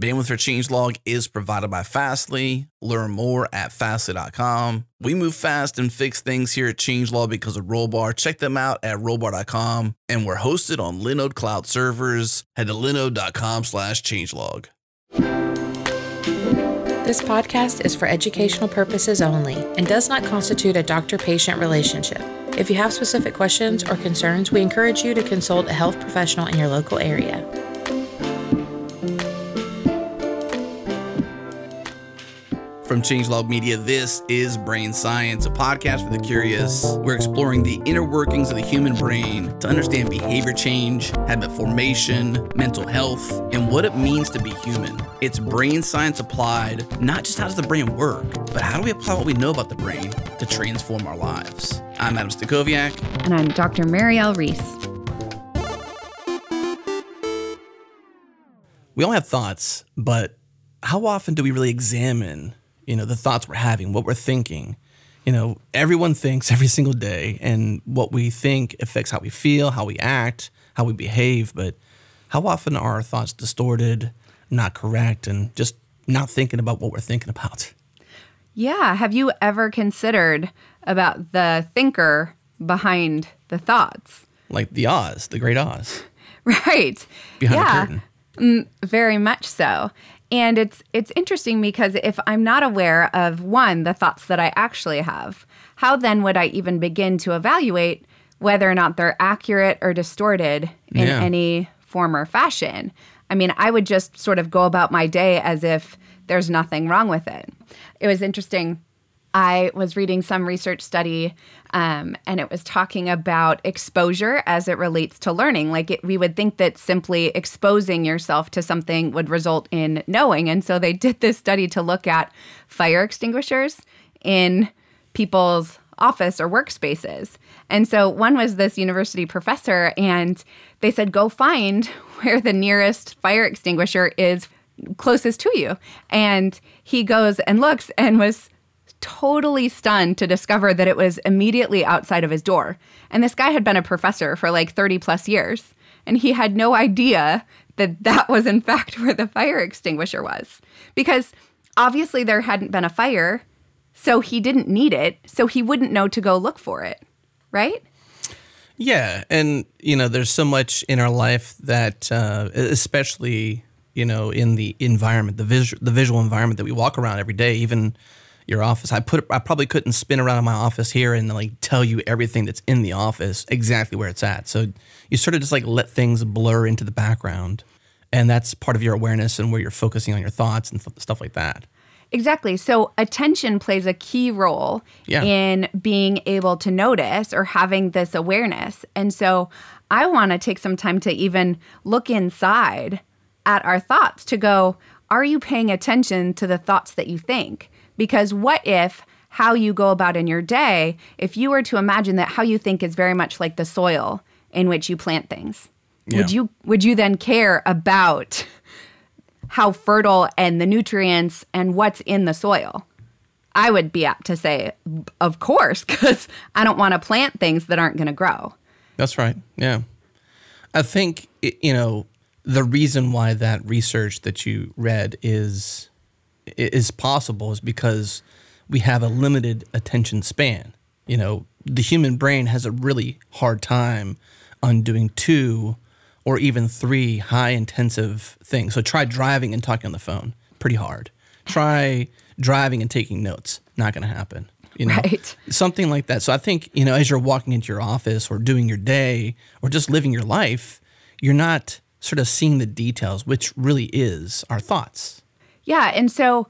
Bandwidth for Changelog is provided by Fastly. Learn more at fastly.com. We move fast and fix things here at Changelog because of Rollbar. Check them out at rollbar.com. And we're hosted on Linode Cloud servers. Head to linode.com slash changelog. This podcast is for educational purposes only and does not constitute a doctor patient relationship. If you have specific questions or concerns, we encourage you to consult a health professional in your local area. From Changelog Media, this is Brain Science, a podcast for the curious. We're exploring the inner workings of the human brain to understand behavior change, habit formation, mental health, and what it means to be human. It's brain science applied, not just how does the brain work, but how do we apply what we know about the brain to transform our lives. I'm Adam Stacoviak. And I'm Dr. Mireille Reece. We all have thoughts, but how often do we really examine you know, the thoughts we're having, what we're thinking. You know, everyone thinks every single day, and what we think affects how we feel, how we act, how we behave. But how often are our thoughts distorted, not correct, and just not thinking about what we're thinking about? Yeah. Have you ever considered about the thinker behind the thoughts? Like the Oz, the great Oz. right. Behind yeah. the curtain. Mm, very much so. And it's it's interesting because if I'm not aware of one the thoughts that I actually have, how then would I even begin to evaluate whether or not they're accurate or distorted in Yeah. any form or fashion? I mean, I would just sort of go about my day as if there's nothing wrong with it. It was interesting I was reading some research study, um, and it was talking about exposure as it relates to learning. Like it, we would think that simply exposing yourself to something would result in knowing, and so they did this study to look at fire extinguishers in people's office or workspaces. And so one was this university professor, and they said, "Go find where the nearest fire extinguisher is." closest to you and he goes and looks and was totally stunned to discover that it was immediately outside of his door. And this guy had been a professor for like 30 plus years. And he had no idea that that was, in fact, where the fire extinguisher was. Because obviously there hadn't been a fire. So he didn't need it. So he wouldn't know to go look for it. Right? Yeah, and you know, there's so much in our life that, uh, especially you know, in the environment, the visual, the visual environment that we walk around every day, even your office. I put, I probably couldn't spin around in my office here and like tell you everything that's in the office exactly where it's at. So you sort of just like let things blur into the background, and that's part of your awareness and where you're focusing on your thoughts and stuff like that. Exactly. So attention plays a key role Yeah. in being able to notice or having this awareness. And so I want to take some time to even look inside at our thoughts to go, are you paying attention to the thoughts that you think? Because what if how you go about in your day, if you were to imagine that how you think is very much like the soil in which you plant things, would you would you then care about how fertile and the nutrients and what's in the soil. I would be apt to say, of course, because I don't want to plant things that aren't going to grow. That's right. Yeah. I think, you know, the reason why that research that you read is is possible is because we have a limited attention span. You know, the human brain has a really hard time on doing two or even three high intensive things. So try driving and talking on the phone. Pretty hard. Try driving and taking notes. Not going to happen. You know? Right. Something like that. So I think, you know, as you're walking into your office or doing your day or just living your life, you're not sort of seeing the details, which really is our thoughts. Yeah. And so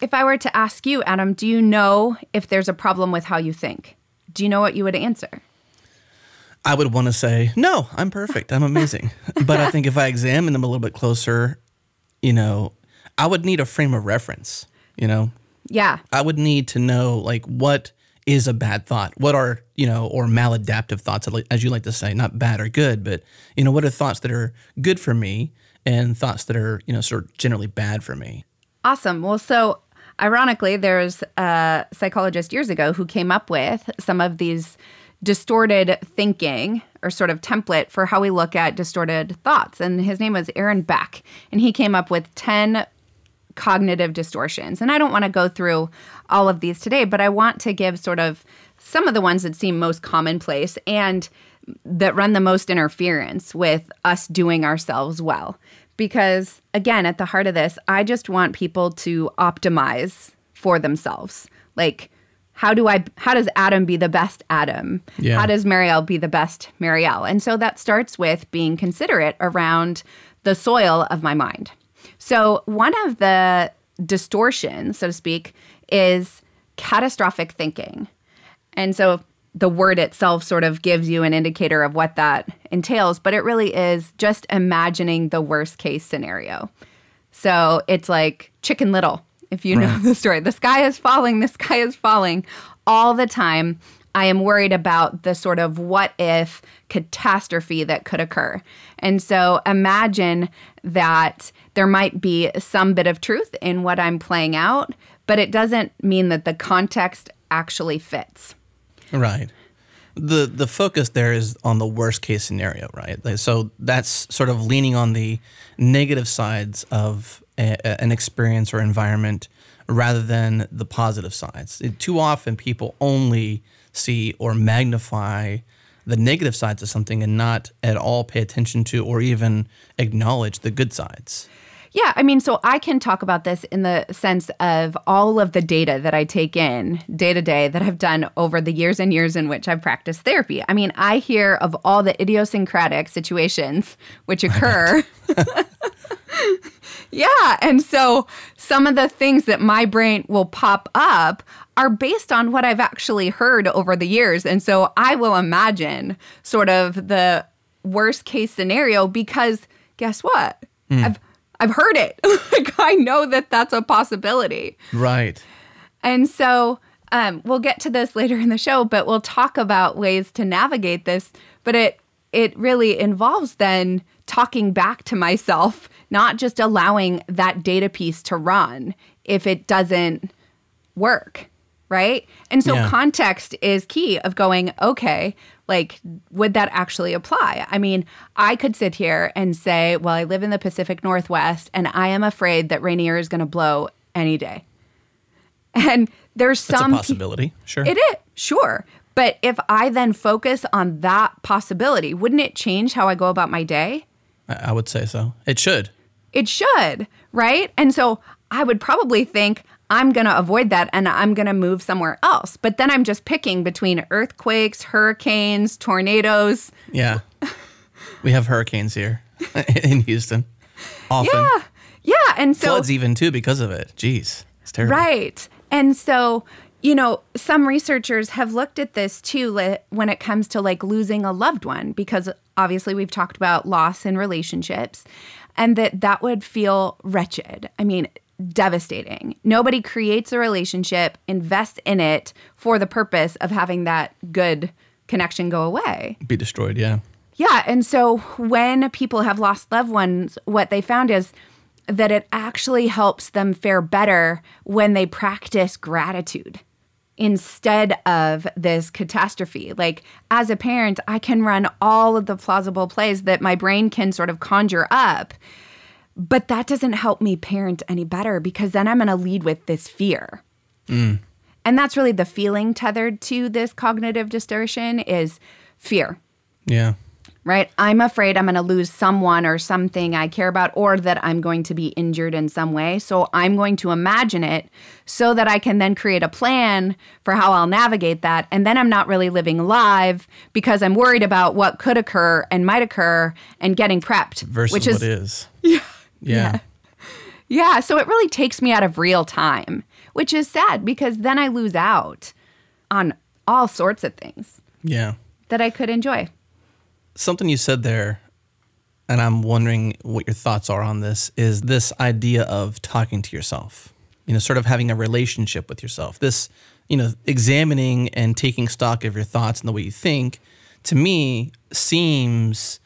if I were to ask you, Adam, do you know if there's a problem with how you think? Do you know what you would answer? I would want to say, no, I'm perfect. I'm amazing. but I think if I examine them a little bit closer, you know, I would need a frame of reference, you know, Yeah. I would need to know like what is a bad thought? What are, you know, or maladaptive thoughts, as you like to say, not bad or good, but, you know, what are thoughts that are good for me and thoughts that are, you know, sort of generally bad for me? Awesome. Well, so ironically, there's a psychologist years ago who came up with some of these distorted thinking or sort of template for how we look at distorted thoughts. And his name was Aaron Beck. And he came up with 10 cognitive distortions. And I don't want to go through all of these today, but I want to give sort of some of the ones that seem most commonplace and that run the most interference with us doing ourselves well. Because again, at the heart of this, I just want people to optimize for themselves. Like, how do I how does Adam be the best Adam? Yeah. How does Mireille be the best Mireille? And so that starts with being considerate around the soil of my mind. So one of the distortions, so to speak, is catastrophic thinking. And so the word itself sort of gives you an indicator of what that entails, but it really is just imagining the worst case scenario. So it's like Chicken Little, if you know Right. the story. The sky is falling, the sky is falling all the time. I am worried about the sort of what if catastrophe that could occur. And so imagine that there might be some bit of truth in what I'm playing out, but it doesn't mean that the context actually fits. Right. The the focus there is on the worst case scenario, right? So that's sort of leaning on the negative sides of a, a- an experience or environment rather than the positive sides. It- too often people only see or magnify the negative sides of something and not at all pay attention to or even acknowledge the good sides. Yeah, I mean, so I can talk about this in the sense of all of the data that I take in day to day that I've done over the years and years in which I've practiced therapy. I mean, I hear of all the idiosyncratic situations which occur. yeah, and so some of the things that my brain will pop up are based on what I've actually heard over the years. And so I will imagine sort of the worst case scenario because guess what? Hmm. I've I've heard it. like I know that that's a possibility. Right. And so um, we'll get to this later in the show, but we'll talk about ways to navigate this. But it it really involves then talking back to myself, not just allowing that data piece to run if it doesn't work, right? And so Yeah. context is key of going, okay, like would that actually apply? I mean, I could sit here and say, well, I live in the Pacific Northwest and I am afraid that Rainier is going to blow any day. And there's That's some a pe- possibility. Sure. it is, sure. But if I then focus on that possibility, wouldn't it change how I go about my day? I would say so. It should. It should, right? And so I would probably think I'm going to avoid that and I'm going to move somewhere else. But then I'm just picking between earthquakes, hurricanes, tornadoes. Yeah. we have hurricanes here in Houston. Often. Yeah. Yeah. And so, Floods even too because of it. Jeez. It's terrible. Right. And so, you know, some researchers have looked at this too when it comes to like losing a loved one, because obviously we've talked about loss in relationships and that that would feel wretched. I mean, devastating. Nobody creates a relationship, invests in it for the purpose of having that good connection go away. Be destroyed, yeah. Yeah. And so when people have lost loved ones, what they found is that it actually helps them fare better when they practice gratitude instead of this catastrophe. Like, as a parent, I can run all of the plausible plays that my brain can sort of conjure up. But that doesn't help me parent any better because then I'm going to lead with this fear. Mm. And that's really the feeling tethered to this cognitive distortion is fear Yeah. right? I'm afraid I'm going to lose someone or something I care about, or that I'm going to be injured in some way. So I'm going to imagine it so that I can then create a plan for how I'll navigate that. And then I'm not really living live because I'm worried about what could occur and might occur and getting prepped. Versus which what is, is. Yeah. Yeah. yeah. So it really takes me out of real time, which is sad because then I lose out on all sorts of things Yeah. that I could enjoy. Something you said there, and I'm wondering what your thoughts are on this, is this idea of talking to yourself. You know, sort of having a relationship with yourself. This, you know, examining and taking stock of your thoughts and the way you think, to me, seems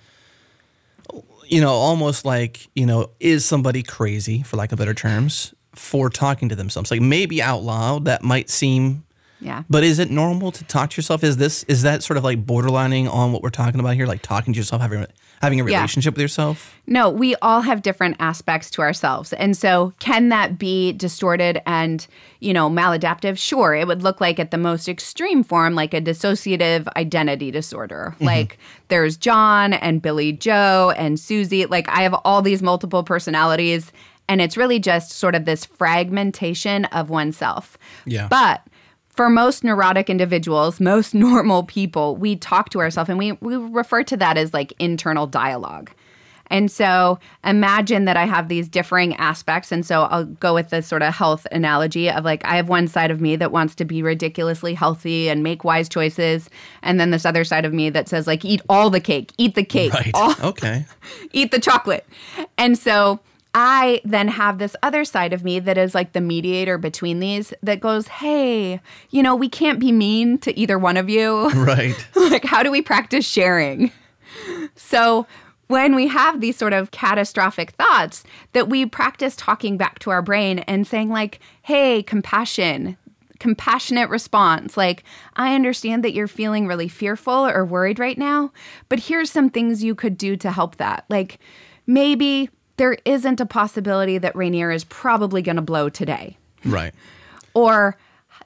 you know, almost like, you know, is somebody crazy, for lack of better terms, for talking to themselves? Like maybe out loud that might seem Yeah. But is it normal to talk to yourself? Is this is that sort of like borderlining on what we're talking about here, like talking to yourself, having having a Yeah. relationship with yourself? No, we all have different aspects to ourselves. And so can that be distorted and, you know, maladaptive? Sure. It would look like at the most extreme form like a dissociative identity disorder. Mm-hmm. Like there's John and Billy Joe and Susie. Like I have all these multiple personalities and it's really just sort of this fragmentation of oneself. Yeah. But for most neurotic individuals, most normal people, we talk to ourselves and we, we refer to that as like internal dialogue. And so imagine that I have these differing aspects. And so I'll go with this sort of health analogy of like, I have one side of me that wants to be ridiculously healthy and make wise choices. And then this other side of me that says, like, eat all the cake, eat the cake, Right. all, Okay. eat the chocolate. And so I then have this other side of me that is like the mediator between these that goes, hey, you know, we can't be mean to either one of you. Right. like, how do we practice sharing? So, when we have these sort of catastrophic thoughts, that we practice talking back to our brain and saying, like, hey, compassion, compassionate response. Like, I understand that you're feeling really fearful or worried right now, but here's some things you could do to help that. Like, maybe there isn't a possibility that Rainier is probably going to blow today Right. or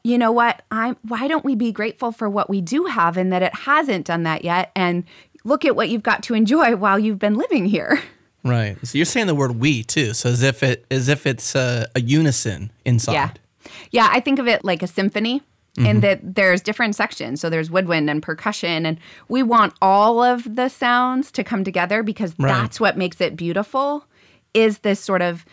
you know what i'm why don't we be grateful for what we do have and that it hasn't done that yet and look at what you've got to enjoy while you've been living here Right. So you're saying the word we too. So as if it as if it's a, a unison inside. yeah yeah i think of it like a symphony in mm-hmm. that there's different sections so there's woodwind and percussion and we want all of the sounds to come together because Right. that's what makes it beautiful is this sort of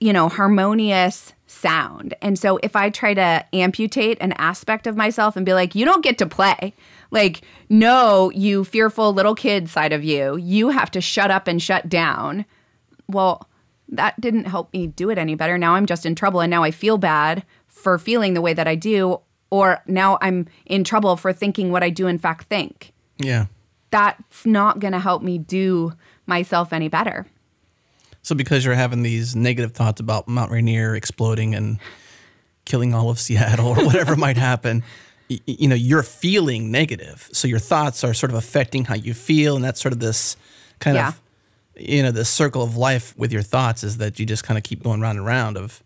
you know harmonious sound and so if i try to amputate an aspect of myself and be like you don't get to play like no you fearful little kid side of you you have to shut up and shut down well, that didn't help me do it any better. Now I'm just in trouble and now I feel bad for feeling the way that I do, or now I'm in trouble for thinking what I do in fact think. Yeah. That's not going to help me do myself any better. So because you're having these negative thoughts about Mount Rainier exploding and killing all of Seattle or whatever might happen, y- y- you know, you're feeling negative. So your thoughts are sort of affecting how you feel, and that's sort of this kind Yeah. of you know, the circle of life with your thoughts is that you just kind of keep going round and round of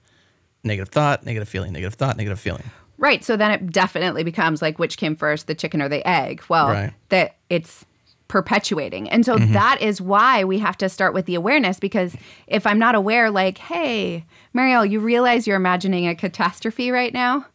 negative thought, negative feeling, negative thought, negative feeling. Right. So then it definitely becomes like which came first, the chicken or the egg? Well, Right. that it's perpetuating. And so mm-hmm. that is why we have to start with the awareness because if I'm not aware, like, hey, Mireille, you realize you're imagining a catastrophe right now?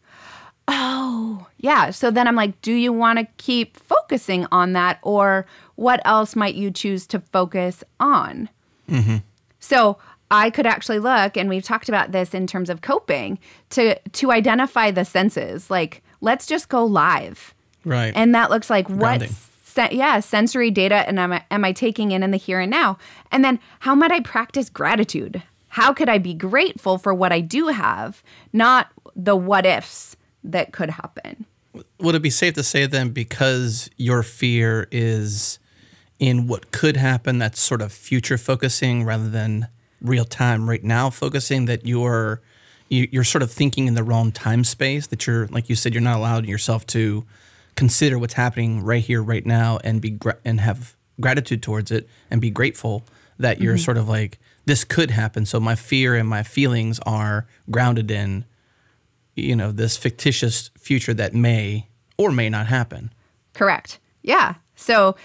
Oh, yeah. So then I'm like, do you want to keep focusing on that or what else might you choose to focus on? Mm-hmm. So I could actually look, and we've talked about this in terms of coping, to to identify the senses. Like, let's just go live, Right. and that looks like what, Grounding. Se- yeah, sensory data, and am I, am I taking in in the here and now? And then how might I practice gratitude? How could I be grateful for what I do have, not the what ifs that could happen? Would it be safe to say then, because your fear is in what could happen, that's sort of future focusing rather than real time, right now focusing, that you're you- you're sort of thinking in the wrong time space. That you're, like you said, you're not allowing yourself to consider what's happening right here, right now, and be gra- and have gratitude towards it, and be grateful that you're mm-hmm. sort of like this could happen. So my fear and my feelings are grounded in you know this fictitious future that may or may not happen Correct. Yeah. So,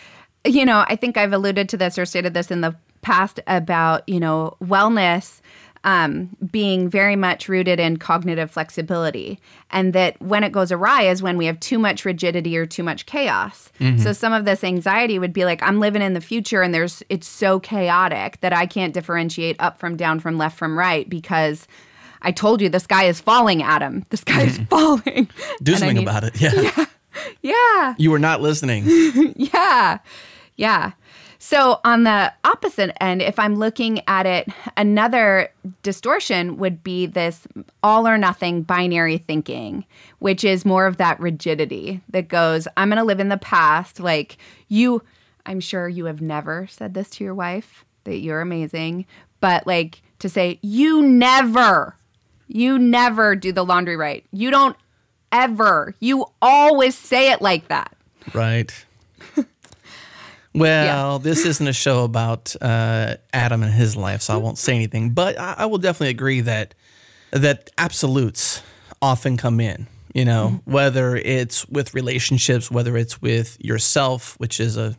you know, I think I've alluded to this or stated this in the past about, you know, wellness um, being very much rooted in cognitive flexibility. And that when it goes awry is when we have too much rigidity or too much chaos. So some of this anxiety would be like, I'm living in the future and there's it's so chaotic that I can't differentiate up from down from left from right because I told you the sky is falling, Adam. The sky is falling. do something need- about it yeah. Yeah. you were not listening Yeah. Yeah. So, on the opposite end, if I'm looking at it, another distortion would be this all or nothing binary thinking, which is more of that rigidity that goes, I'm going to live in the past. Like, you, I'm sure you have never said this to your wife that you're amazing, but like to say, you never, you never do the laundry right. You don't ever. You always say it like that. Right. Well, this isn't a show about uh, Adam and his life, so I won't say anything. But I, I will definitely agree that that absolutes often come in. You know, mm-hmm. whether it's with relationships, whether it's with yourself, which is a,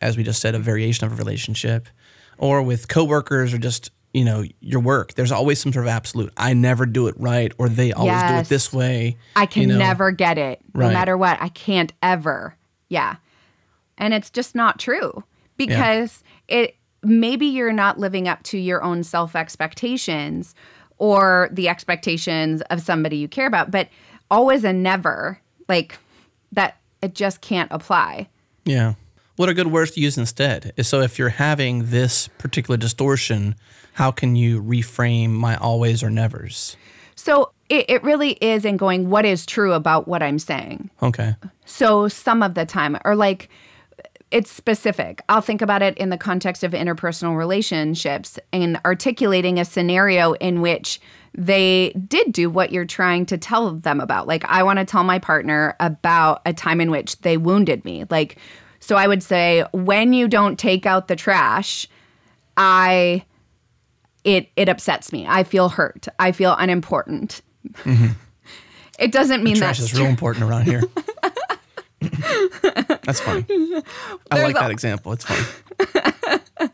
as we just said, a variation of a relationship, or with coworkers, or just you know your work. There's always some sort of absolute. I never do it right, or they always yes. do it this way. I can you know? never get it, right. no matter what. I can't ever. Yeah. And it's just not true because yeah. it maybe you're not living up to your own self expectations or the expectations of somebody you care about, but always and never like that it just can't apply. Yeah. What are good words to use instead? So if you're having this particular distortion, how can you reframe my always or nevers? So it, it really is in going, what is true about what I'm saying? Okay. So some of the time, or like, it's specific. I'll think about it in the context of interpersonal relationships and articulating a scenario in which they did do what you're trying to tell them about. Like, I want to tell my partner about a time in which they wounded me. Like, so I would say, when you don't take out the trash, I it it upsets me. I feel hurt. I feel unimportant. Mm-hmm. It doesn't mean the trash is real important around here. That's funny. I like that example. It's funny.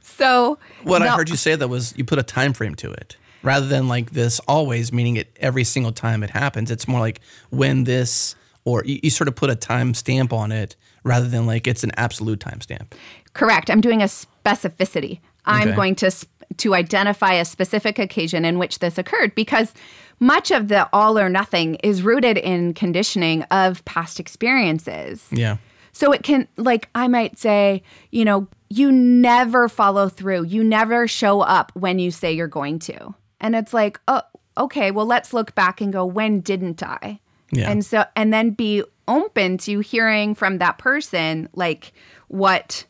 so what no, I heard you say that was you put a time frame to it rather than like this always meaning it every single time it happens. It's more like when this or you, you sort of put a time stamp on it rather than like it's an absolute time stamp. Correct. I'm doing a specificity. I'm okay. going to to identify a specific occasion in which this occurred because much of the all or nothing is rooted in conditioning of past experiences. Yeah. So it can, like, I might say, you know, you never follow through. You never show up when you say you're going to. And it's like, oh, okay, well, let's look back and go, when didn't I? Yeah. And so, and then be open to hearing from that person, like, what,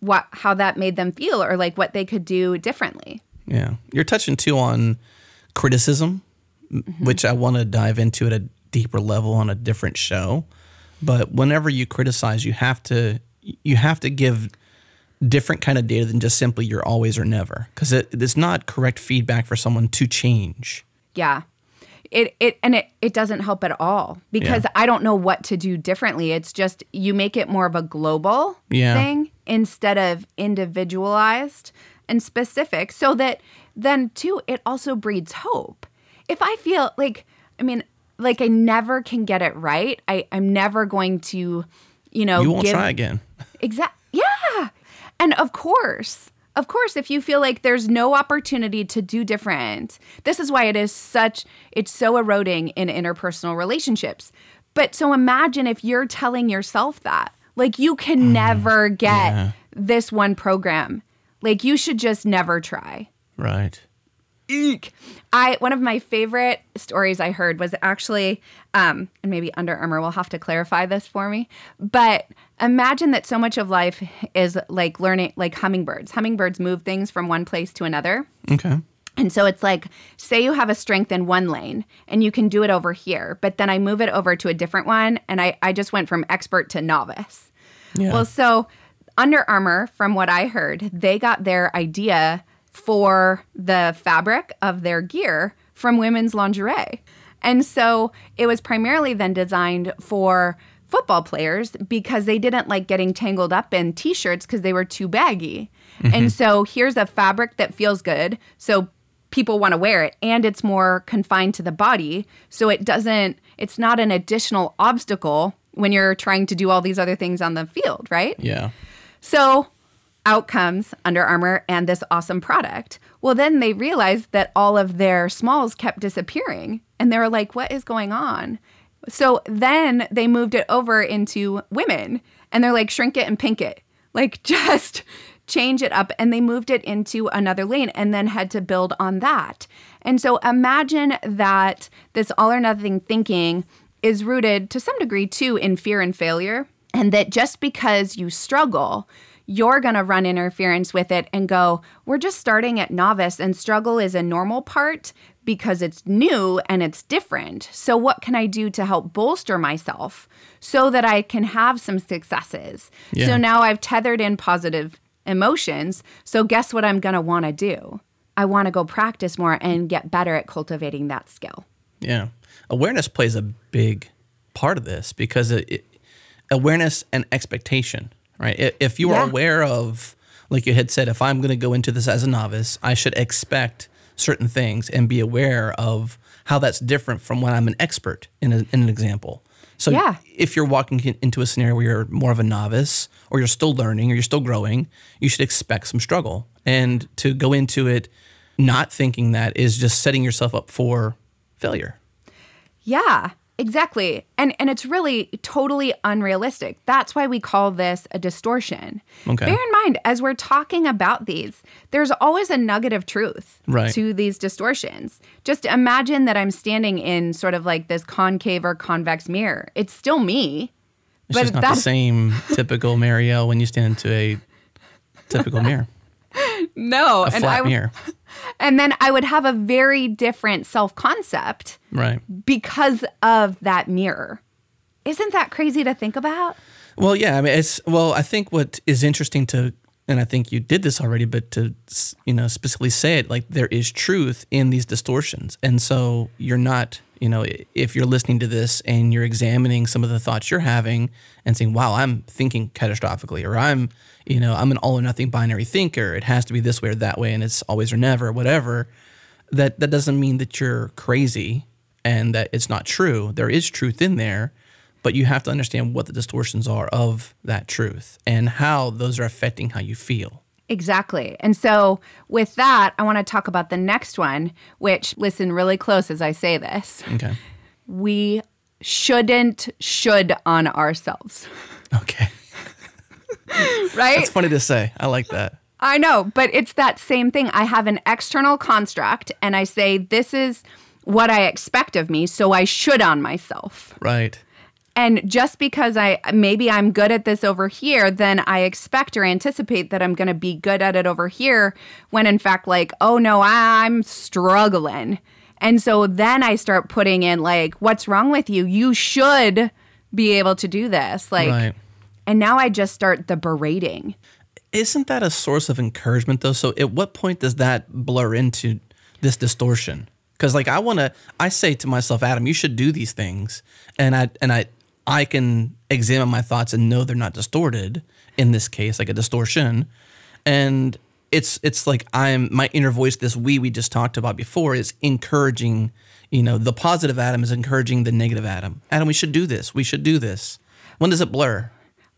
what, how that made them feel or like what they could do differently. Yeah. You're touching too on criticism mm-hmm. which I want to dive into at a deeper level on a different show. But whenever you criticize, you have to you have to give different kind of data than just simply you're always or never because it, it's not correct feedback for someone to change. Yeah. It, it and it, it doesn't help at all because yeah. I don't know what to do differently. It's just you make it more of a global yeah. thing instead of individualized and specific so that then too it also breeds hope if I feel like, I mean, like I never can get it right, I, I'm never going to, you know, you won't give, try again. Exactly. Yeah. And of course, of course, if you feel like there's no opportunity to do different, this is why it is such, it's so eroding in interpersonal relationships. But so imagine if you're telling yourself that, like, you can mm, never get yeah. this one program. Like, you should just never try. Right. Eek. I one of my favorite stories I heard was actually, um, and maybe Under Armour will have to clarify this for me. But imagine that so much of life is like learning, like hummingbirds. Hummingbirds move things from one place to another. Okay. And so it's like, say you have a strength in one lane and you can do it over here, but then I move it over to a different one and I, I just went from expert to novice. Yeah. Well, so Under Armour, from what I heard, they got their idea for the fabric of their gear from women's lingerie. And so it was primarily then designed for football players because they didn't like getting tangled up in t shirts because they were too baggy. Mm-hmm. And so here's a fabric that feels good. So people want to wear it and it's more confined to the body. So it doesn't, it's not an additional obstacle when you're trying to do all these other things on the field, right? Yeah. So out comes Under Armour and this awesome product. Well, then they realized that all of their smalls kept disappearing. And they were like, what is going on? So then they moved it over into women and they're like, shrink it and pink it. Like, just change it up. And they moved it into another lane and then had to build on that. And so imagine that this all or nothing thinking is rooted to some degree too in fear and failure. And that just because you struggle, you're going to run interference with it and go, we're just starting at novice and struggle is a normal part because it's new and it's different. So, what can I do to help bolster myself so that I can have some successes? Yeah. So now I've tethered in positive emotions. So, guess what I'm going to want to do? I want to go practice more and get better at cultivating that skill. Yeah. Awareness plays a big part of this because it, it, awareness and expectation, right? If you are Yeah. aware of, like you had said, if I'm going to go into this as a novice, I should expect certain things and be aware of how that's different from when I'm an expert in, a, in an example. So Yeah. if you're walking into a scenario where you're more of a novice or you're still learning or you're still growing, you should expect some struggle. And to go into it not thinking that is just setting yourself up for failure. Yeah, exactly. And and it's really totally unrealistic. That's why we call this a distortion. Okay. Bear in mind as we're talking about these, there's always a nugget of truth Right. to these distortions. Just imagine that I'm standing in sort of like this concave or convex mirror. It's still me. It's just not the same typical Mario when you stand into a typical mirror, No, and I mirror. and then I would have a very different self-concept Right. because of that mirror. Isn't that crazy to think about? Well, yeah. I mean, it's well. I think what is interesting to, and I think you did this already, but to you know specifically say it, like there is truth in these distortions, and so you're not, you know, if you're listening to this and you're examining some of the thoughts you're having and saying, "Wow, I'm thinking catastrophically," or "I'm, you know, I'm an all or nothing binary thinker. It has to be this way or that way, and it's always or never, or whatever." That that doesn't mean that you're crazy and that it's not true. There is truth in there but you have to understand what the distortions are of that truth and how those are affecting how you feel. Exactly. And so, with that, I want to talk about the next one, which, listen really close as I say this. Okay. We shouldn't should on ourselves, Okay. right? It's funny to say. I like that. I know, but it's that same thing. I have an external construct and I say, this is what I expect of me, so I should on myself. Right. And just because I maybe I'm good at this over here, then I expect or anticipate that I'm going to be good at it over here when in fact like, oh no, I'm struggling. And so then I start putting in like, what's wrong with you? You should be able to do this. Like Right. and now I just start the berating. Isn't that a source of encouragement though? So at what point does that blur into this distortion? Because like I want to, I say to myself, Adam, you should do these things, and I and I I can examine my thoughts and know they're not distorted in this case, like a distortion, and it's it's like I'm my inner voice, this we we just talked about before, is encouraging. You know, the positive Adam is encouraging the negative Adam. Adam, we should do this. We should do this. When does it blur?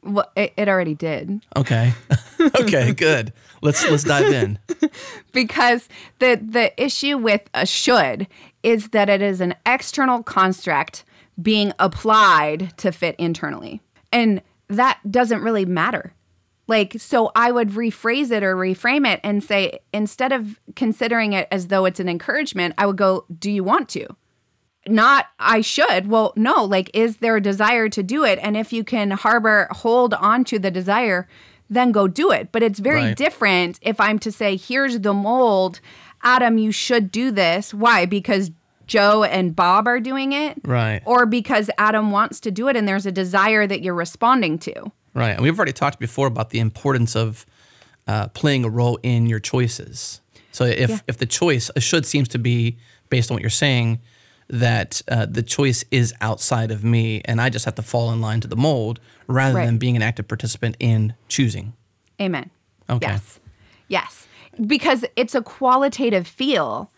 Well, it, it already did. Okay. okay, good. Let's let's dive in. because the the issue with a should is that it is an external construct being applied to fit internally. And that doesn't really matter. Like so I would rephrase it or reframe it and say instead of considering it as though it's an encouragement, I would go, "Do you want to?" not I should. Well, no, like is there a desire to do it? And if you can harbor hold on to the desire, then go do it. But it's very Right. different if I'm to say, here's the mold, Adam, you should do this. Why? Because Joe and Bob are doing it? Right. Or because Adam wants to do it and there's a desire that you're responding to. Right. And we've already talked before about the importance of uh, playing a role in your choices. So if Yeah. if the choice should seems to be based on what you're saying that uh, the choice is outside of me and I just have to fall in line to the mold rather Right. than being an active participant in choosing. Amen. Okay. Yes. Yes. Because it's a qualitative feel.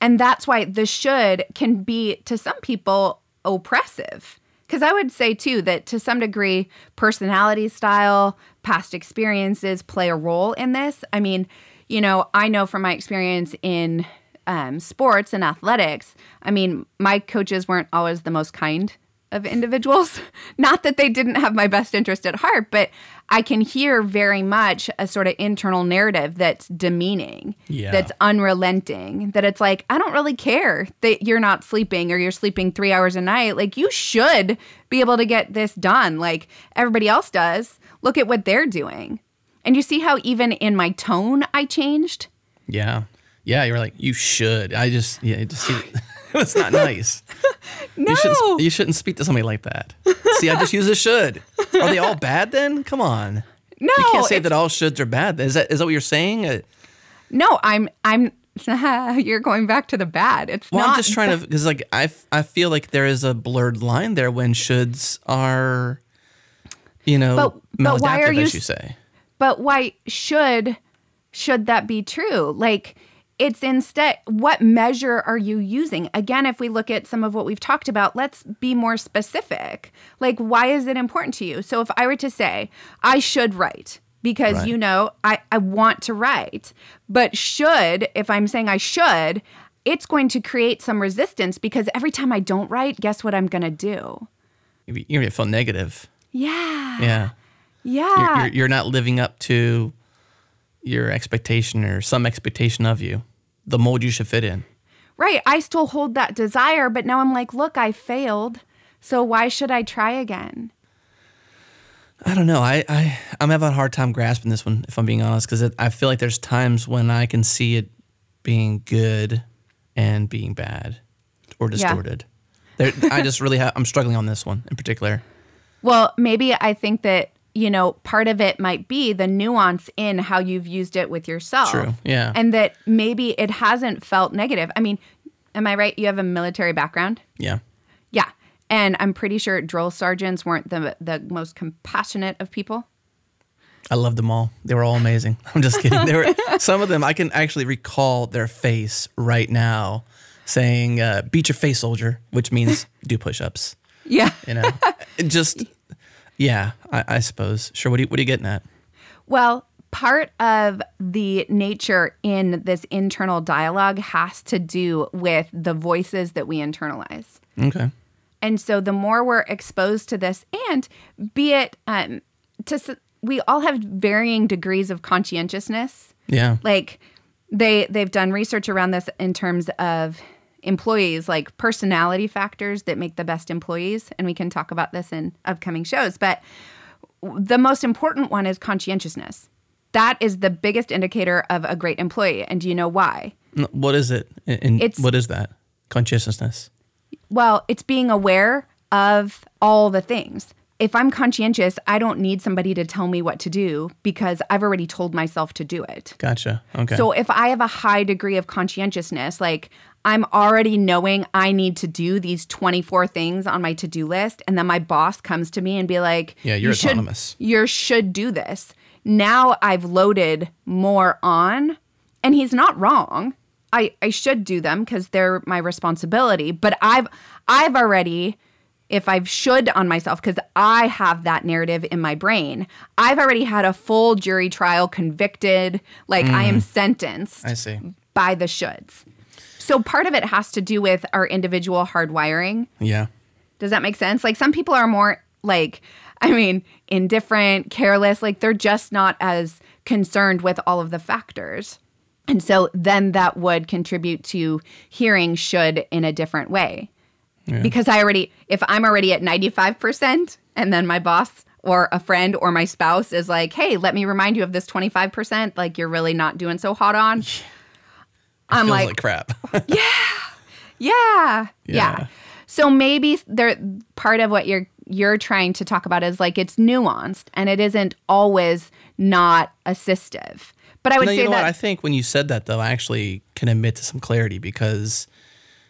And that's why the should can be, to some people, oppressive. Because I would say, too, that to some degree, personality style, past experiences play a role in this. I mean, you know, I know from my experience in um, sports and athletics, I mean, my coaches weren't always the most kind of individuals. Not that they didn't have my best interest at heart, but I can hear very much a sort of internal narrative that's demeaning, Yeah. that's unrelenting, that it's like, I don't really care that you're not sleeping or you're sleeping three hours a night. Like, you should be able to get this done like everybody else does. Look at what they're doing. And you see how even in my tone I changed? Yeah. Yeah. You're like, you should. I just, yeah, just, it's not nice. No. You shouldn't, you shouldn't speak to somebody like that. See, I just use a should. Are they all bad then? Come on. no. You can't say that all shoulds are bad. Is that, is that what you're saying? Uh, No, I'm I'm you're going back to the bad. It's Well, not I'm just trying to because like I, I feel like there is a blurred line there when shoulds are, you know, But- but why are you as you say. But why should should that be true? Like it's instead what measure are you using? Again, if we look at some of what we've talked about, let's be more specific. Like why is it important to you? So if I were to say, I should write because Right. you know, I, I want to write. But should, if I'm saying I should, it's going to create some resistance because every time I don't write, guess what I'm gonna do? You- You're gonna feel negative. Yeah. Yeah, Yeah. you're, you're, you're not living up to your expectation or some expectation of you, the mold you should fit in. Right. I still hold that desire, but now I'm like, look, I failed. So why should I try again? I don't know. I, I I'm having a hard time grasping this one, if I'm being honest, because I feel like there's times when I can see it being good and being bad or distorted. There, I just really have. I'm struggling on this one in particular. Well, maybe I think that, you know, part of it might be the nuance in how you've used it with yourself. True, yeah. And that maybe it hasn't felt negative. I mean, am I right? You have a military background? Yeah. Yeah. And I'm pretty sure drill sergeants weren't the the most compassionate of people. I loved them all. They were all amazing. I'm just kidding. They were some of them. I can actually recall their face right now, saying uh, "Beat your face, soldier," which means do push-ups. Yeah. You know, just yeah. I, I suppose. Sure. What are you, what are you getting at? Well, part of the nature in this internal dialogue has to do with the voices that we internalize. Okay. And so the more we're exposed to this, and be it um, to, we all have varying degrees of conscientiousness. Yeah. Like they they've done research around this in terms of employees, like personality factors that make the best employees, and we can talk about this in upcoming shows. But the most important one is conscientiousness. That is the biggest indicator of a great employee. And do you know why? What is it? And It's- what is that? Conscientiousness. Well, it's being aware of all the things. If I'm conscientious, I don't need somebody to tell me what to do because I've already told myself to do it. Gotcha. Okay. So if I have a high degree of conscientiousness, like I'm already knowing I need to do these 24 things on my to-do list and then my boss comes to me and be like, Yeah, you're "You should- autonomous." You should do this." Now I've loaded more on and he's not wrong. I I should do them cuz they're my responsibility, but I've I've already if I've should on myself because I have that narrative in my brain. I've already had a full jury trial, convicted, like I am mm. sentenced I see. by the shoulds. So part of it has to do with our individual hardwiring. Yeah. Does that make sense? Like some people are more like, I mean, indifferent, careless, like they're just not as concerned with all of the factors. And so then that would contribute to hearing should in a different way. Because I already, if I'm already at 95%, and then my boss or a friend or my spouse is like, hey, let me remind you of this 25%, like you're really not doing so hot on. I'm like, like crap. yeah, yeah. Yeah. So maybe there part of what you're you're trying to talk about is like it's nuanced and it isn't always not assistive. But I would no, say you know that what? I think when you said that though, I actually can admit to some clarity because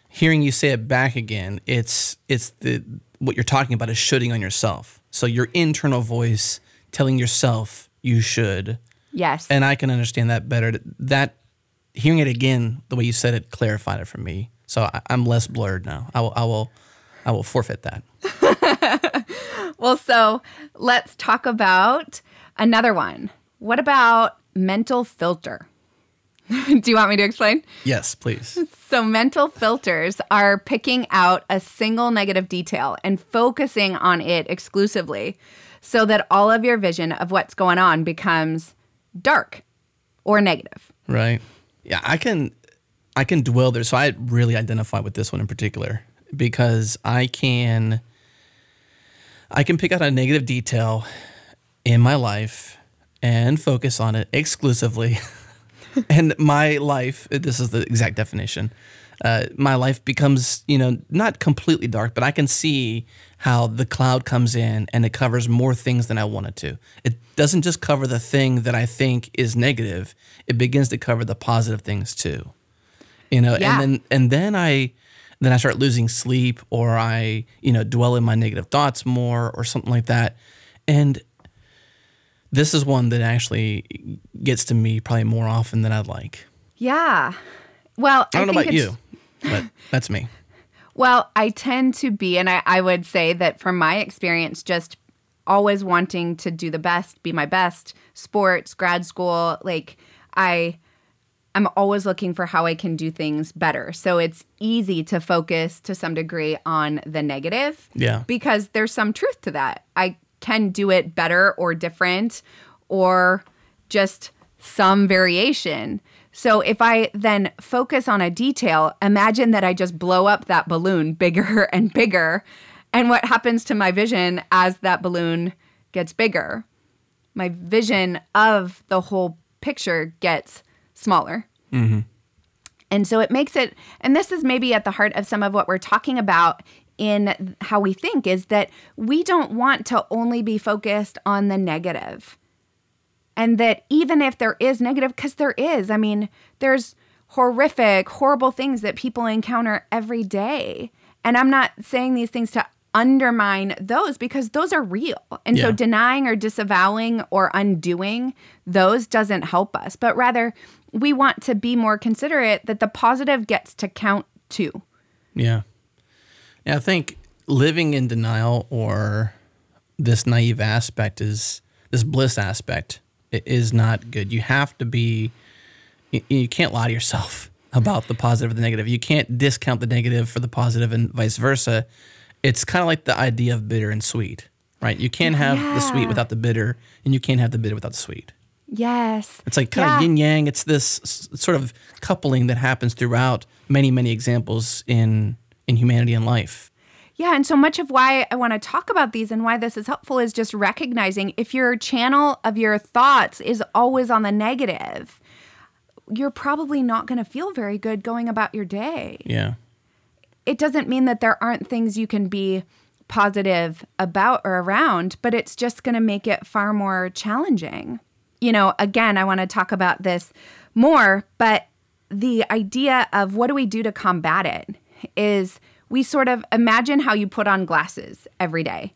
hearing you say it back again, it's it's the what you're talking about is shooting on yourself. So your internal voice telling yourself you should, yes. and I can understand that better. That hearing it again, the way you said it, clarified it for me. So I, I'm less blurred now. I will, I will, I will forfeit that. well, so let's talk about another one. What about mental filter? Do you want me to explain? Yes, please. So, mental filters are picking out a single negative detail and focusing on it exclusively so that all of your vision of what's going on becomes dark or negative. Right. Yeah, I can I can dwell there. So I really identify with this one in particular because I can I can pick out a negative detail in my life and focus on it exclusively. and my life, this is the exact definition. Uh, my life becomes, you know, not completely dark, but I can see how the cloud comes in and it covers more things than I wanted to. It doesn't just cover the thing that I think is negative; it begins to cover the positive things too. You know, Yeah. and then and then I then I start losing sleep, or I you know dwell in my negative thoughts more, or something like that, and this is one that actually gets to me probably more often than I'd like. Yeah. Well, I don't know think about it's- you, but that's me. Well, I tend to be, and I, I would say that from my experience, just always wanting to do the best, be my best, sports, grad school, like I I'm always looking for how I can do things better. So it's easy to focus to some degree on the negative. Yeah. Because there's some truth to that. I can do it better or different or just some variation. So if I then focus on a detail, imagine that I just blow up that balloon bigger and bigger. And what happens to my vision as that balloon gets bigger? My vision of the whole picture gets smaller. Mm-hmm. And so it makes it, and this is maybe at the heart of some of what we're talking about in how we think, is that we don't want to only be focused on the negative. And that even if there is negative, because there is, I mean, there's horrific, horrible things that people encounter every day. And I'm not saying these things to undermine those because those are real. And so denying or disavowing or undoing those doesn't help us, but rather we want to be more considerate that the positive gets to count too. Yeah. Yeah, I think living in denial or this naive aspect is this bliss aspect i- is not good. You have to be you, you can't lie to yourself about the positive or the negative. You can't discount the negative for the positive and vice versa. It's kind of like the idea of bitter and sweet, right? You can't have the sweet without the bitter and you can't have the bitter without the sweet. Yes. It's like kind Yeah. of yin yang. It's this sort of coupling that happens throughout many, many examples in in humanity and life. Yeah, and so much of why I want to talk about these and why this is helpful is just recognizing if your channel of your thoughts is always on the negative, you're probably not going to feel very good going about your day. Yeah. It doesn't mean that there aren't things you can be positive about or around, but it's just going to make it far more challenging. You know, again, I want to talk about this more, but the idea of what do we do to combat it is we sort of imagine how you put on glasses every day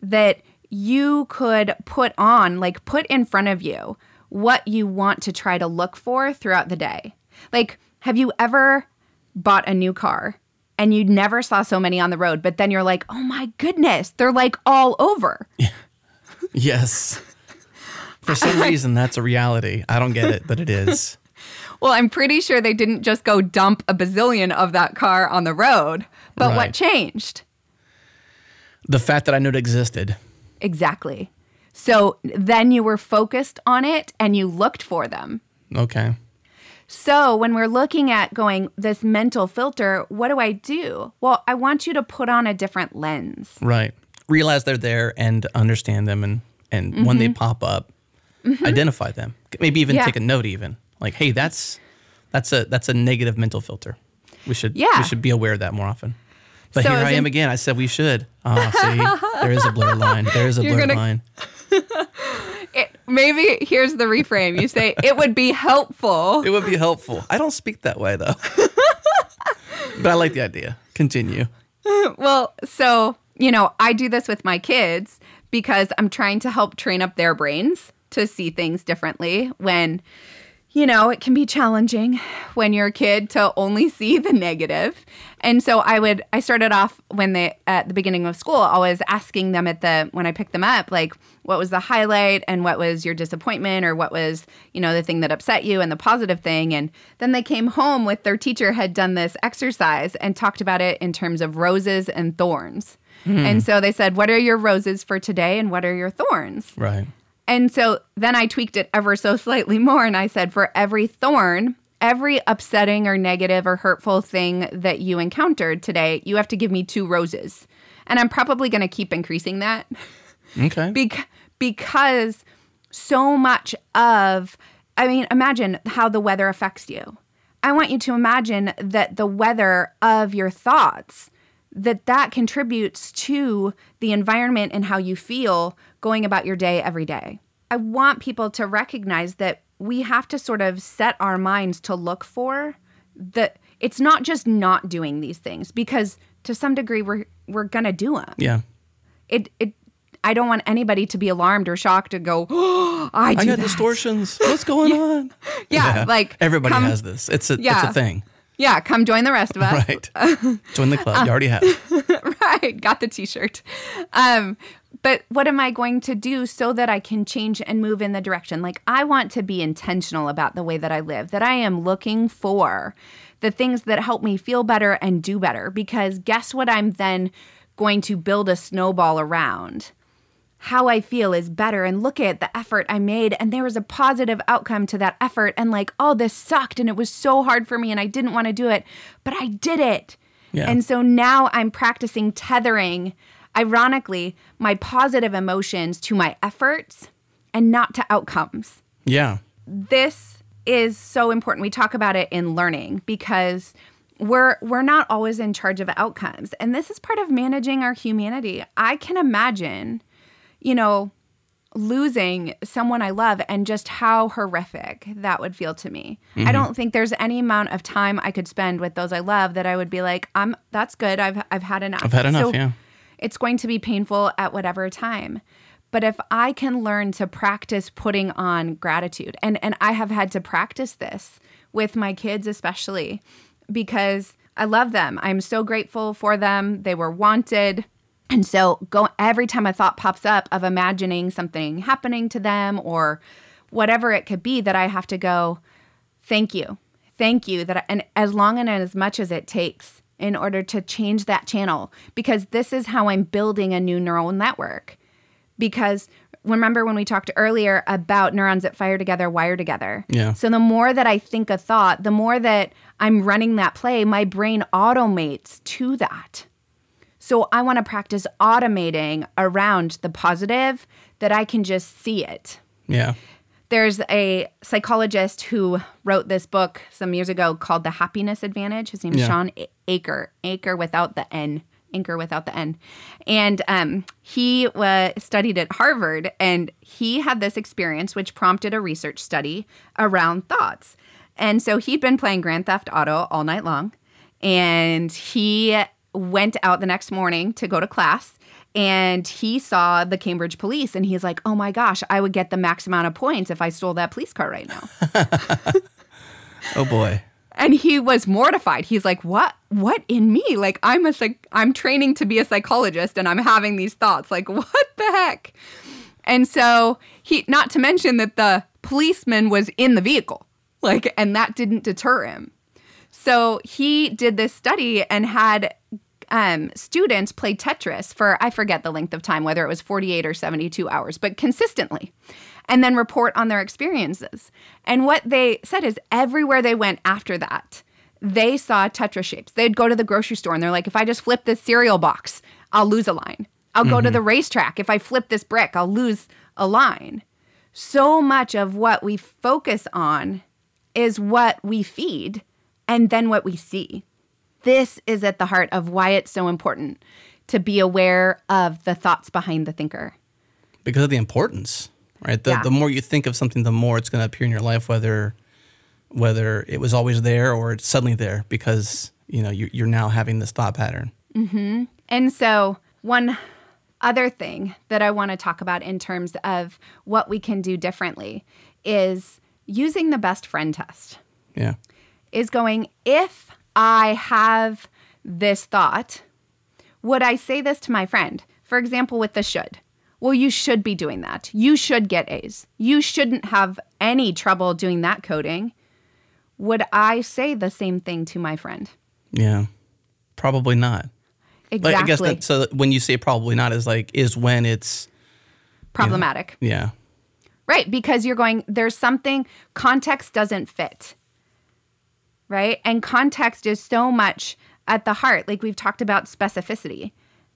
that you could put on, like put in front of you what you want to try to look for throughout the day. Like, have you ever bought a new car and you never saw so many on the road, but then you're like, oh my goodness, they're like all over? Yes. For some reason, that's a reality. I don't get it, but it is. Well, I'm pretty sure they didn't just go dump a bazillion of that car on the road. But what changed? The fact that I knew it existed. Exactly. So then you were focused on it and you looked for them. Okay. So when we're looking at going this mental filter, what do I do? Well, I want you to put on a different lens. Right. Realize they're there and understand them, and and when they mm-hmm. pop up, mm-hmm. identify them. Maybe even Yeah. take a note. Even like, hey, that's that's a that's a negative mental filter. We should Yeah. we should be aware of that more often. But So here I am in- again. I said we should. Oh, see, there is a blurred line. There is a You're blurred gonna- line. It, maybe here's the reframe. You say it would be helpful. It would be helpful. I don't speak that way though. but I like the idea. Continue. Well, so, you know, I do this with my kids because I'm trying to help train up their brains to see things differently when you know, it can be challenging when you're a kid to only see the negative. And so I would I started off when they at the beginning of school always asking them at the when I picked them up like what was the highlight and what was your disappointment or what was, you know, the thing that upset you and the positive thing and then they came home with their teacher had done this exercise and talked about it in terms of roses and thorns. Hmm. And so they said, "What are your roses for today and what are your thorns?" Right. And so then I tweaked it ever so slightly more. And I said, for every thorn, every upsetting or negative or hurtful thing that you encountered today, you have to give me two roses. And I'm probably going to keep increasing that Okay. bec- because so much of, I mean, imagine how the weather affects you. I want you to imagine that the weather of your thoughts that that contributes to the environment and how you feel going about your day every day. I want people to recognize that we have to sort of set our minds to look for that it's not just not doing these things because to some degree we're we're going to do them. Yeah. It it I don't want anybody to be alarmed or shocked and go, oh, I do I got that. distortions. What's going on? Yeah, like everybody come- has this. It's a it's a thing. Yeah, come join the rest of us. Right. Join the club. You already have. right got the t-shirt. Um but what am i going to do so that i can change and move in the direction? Like i want to be intentional about the way that i live that i am looking for the things that help me feel better and do better. Because guess what i'm then going to build a snowball around? How I feel is better. And look at the effort I made. And there was a positive outcome to that effort. And like oh this sucked. And it was so hard for me. And I didn't want to do it. But I did it. Yeah. And so now I'm practicing tethering ironically my positive emotions to my efforts and not to outcomes Yeah. this is so important. We talk about it in learning because we're we're not always in charge of outcomes. And this is part of managing our humanity. I can imagine, you know, losing someone I love and just how horrific that would feel to me. I mm-hmm. don't think there's any amount of time I could spend with those I love that I would be like, I'm that's good. I've I've had enough. I've had enough, So yeah. It's going to be painful at whatever time. But if I can learn to practice putting on gratitude, and, and I have had to practice this with my kids, especially because I love them. I'm so grateful for them. They were wanted. And so go every time a thought pops up of imagining something happening to them or whatever it could be that I have to go, thank you. Thank you that I, and as long and as much as it takes in order to change that channel because this is how I'm building a new neural network. Because remember when we talked earlier about neurons that fire together wire together. Yeah. So the more that I think a thought, the more that I'm running that play, my brain automates to that. So I want to practice automating around the positive that I can just see it. Yeah. There's a psychologist who wrote this book some years ago called The Happiness Advantage. His name is Yeah. Shawn Achor, Achor without the N, Anchor without the N. And um, he uh, studied at Harvard and he had this experience which prompted a research study around thoughts. And so he'd been playing Grand Theft Auto all night long and he went out the next morning to go to class and he saw the Cambridge police and he's like, "Oh my gosh, I would get the max amount of points if I stole that police car right now." Oh boy. and he was mortified. He's like, "What? What in me? Like I'm a psych- I'm training to be a psychologist and I'm having these thoughts. Like what the heck?" And so he not to mention that the policeman was in the vehicle. Like and that didn't deter him. So he did this study and had um, students played Tetris for, I forget the length of time, whether it was 48 or 72 hours, but consistently, and then report on their experiences. And what they said is everywhere they went after that, they saw Tetris shapes. They'd go to the grocery store and they're like, if I just flip this cereal box, I'll lose a line. I'll go to the racetrack. If I flip this brick, I'll lose a line. So much of what we focus on is what we feed and then what we see. This is at the heart of why it's so important to be aware of the thoughts behind the thinker. Because of the importance, right? The Yeah. the more you think of something, the more it's going to appear in your life, whether whether it was always there or it's suddenly there, because you know you, you're now having this thought pattern. Mm-hmm. And so, one other thing that I want to talk about in terms of what we can do differently is using the best friend test. Yeah. is going, if I have this thought, would I say this to my friend? For example, with the should. Well, you should be doing that. You should get A's. You shouldn't have any trouble doing that coding. Would I say the same thing to my friend? Yeah. Probably not. Exactly. Like, I guess that so when you say probably not is like is when it's Problematic. yeah. Right, because you're going, there's something, context doesn't fit. Right? And context is so much at the heart. Like we've talked about specificity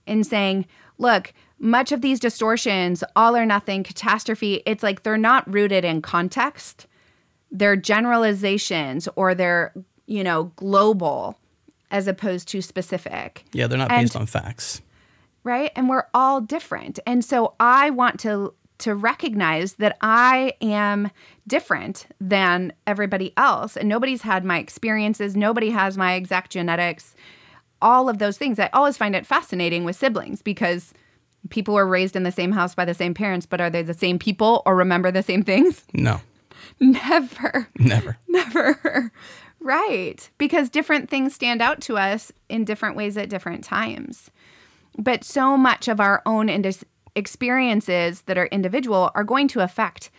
in saying, look, much of these distortions, all or nothing, catastrophe, it's like they're not rooted in context. They're generalizations or they're, you know, global as opposed to specific. Yeah, they're not And- based on facts. right and we're all different and so i want to to recognize that i am different than everybody else and nobody's had my experiences nobody has my exact genetics all of those things i always find it fascinating with siblings because people were raised in the same house by the same parents but are they the same people or remember the same things No, never never. Never. right. Because different things stand out to us in different ways at different times. But so much of our own indis- experiences that are individual are going to affect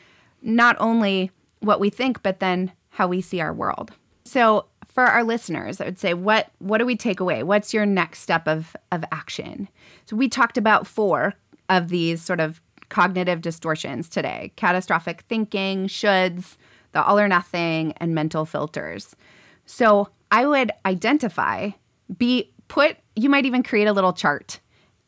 not only what we think, but then how we see our world. So, for our listeners, I would say, what what do we take away? What's your next step of of action? So, we talked about four of these sort of cognitive distortions today: catastrophic thinking, shoulds, the all or nothing, and mental filters. So, I would identify, be put. You might even create a little chart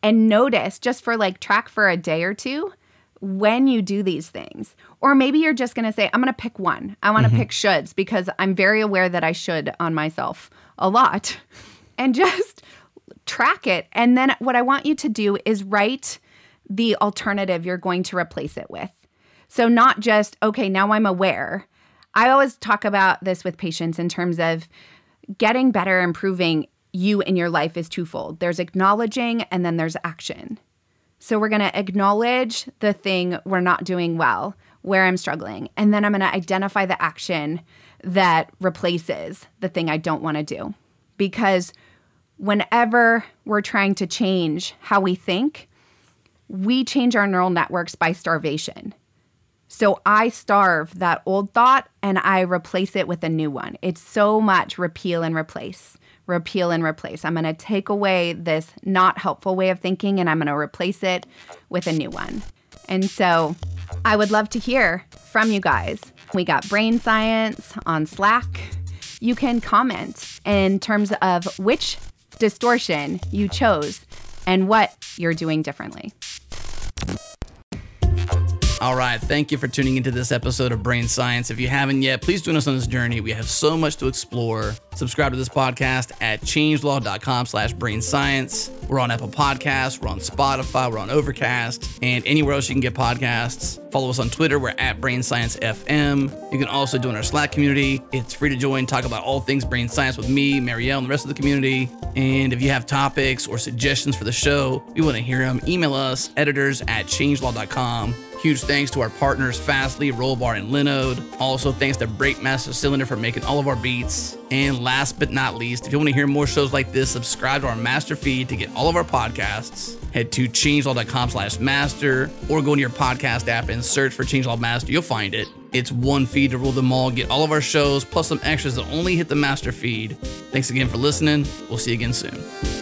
and notice just for like track for a day or two when you do these things. Or maybe you're just going to say, I'm going to pick one. I want to mm-hmm. pick shoulds because I'm very aware that I should on myself a lot and just track it. And then what I want you to do is write the alternative you're going to replace it with. So, not just, okay, now I'm aware. I always talk about this with patients in terms of getting better, improving you in your life is twofold there's acknowledging and then there's action. So we're going to acknowledge the thing we're not doing well, where I'm struggling, and then I'm going to identify the action that replaces the thing I don't want to do. Because whenever we're trying to change how we think, we change our neural networks by starvation. So I starve that old thought and I replace it with a new one. It's so much repeal and replace, repeal and replace. I'm going to take away this not helpful way of thinking and I'm going to replace it with a new one. And so I would love to hear from you guys. We got brain science on Slack. You can comment in terms of which distortion you chose and what you're doing differently. All right. Thank you for tuning into this episode of Brain Science. If you haven't yet, please join us on this journey. We have so much to explore. Subscribe to this podcast at changelog.com slash brain science. We're on Apple Podcasts, we're on Spotify, we're on Overcast, and anywhere else you can get podcasts. Follow us on Twitter, we're at Brain Science FM. You can also join our Slack community. It's free to join, talk about all things brain science with me, Mireille, and the rest of the community. And if you have topics or suggestions for the show, we want to hear them. Email us, editors at changelog.com. Huge thanks to our partners Fastly, Rollbar, and Linode. Also, thanks to Breakmaster Cylinder for making all of our beats. And last but not least, if you want to hear more shows like this, subscribe to our master feed to get all of our podcasts. Head to changelog.com slash master or go into your podcast app and search for Changelog Master. You'll find it. It's one feed to rule them all. Get all of our shows plus some extras that only hit the master feed. Thanks again for listening. We'll see you again soon.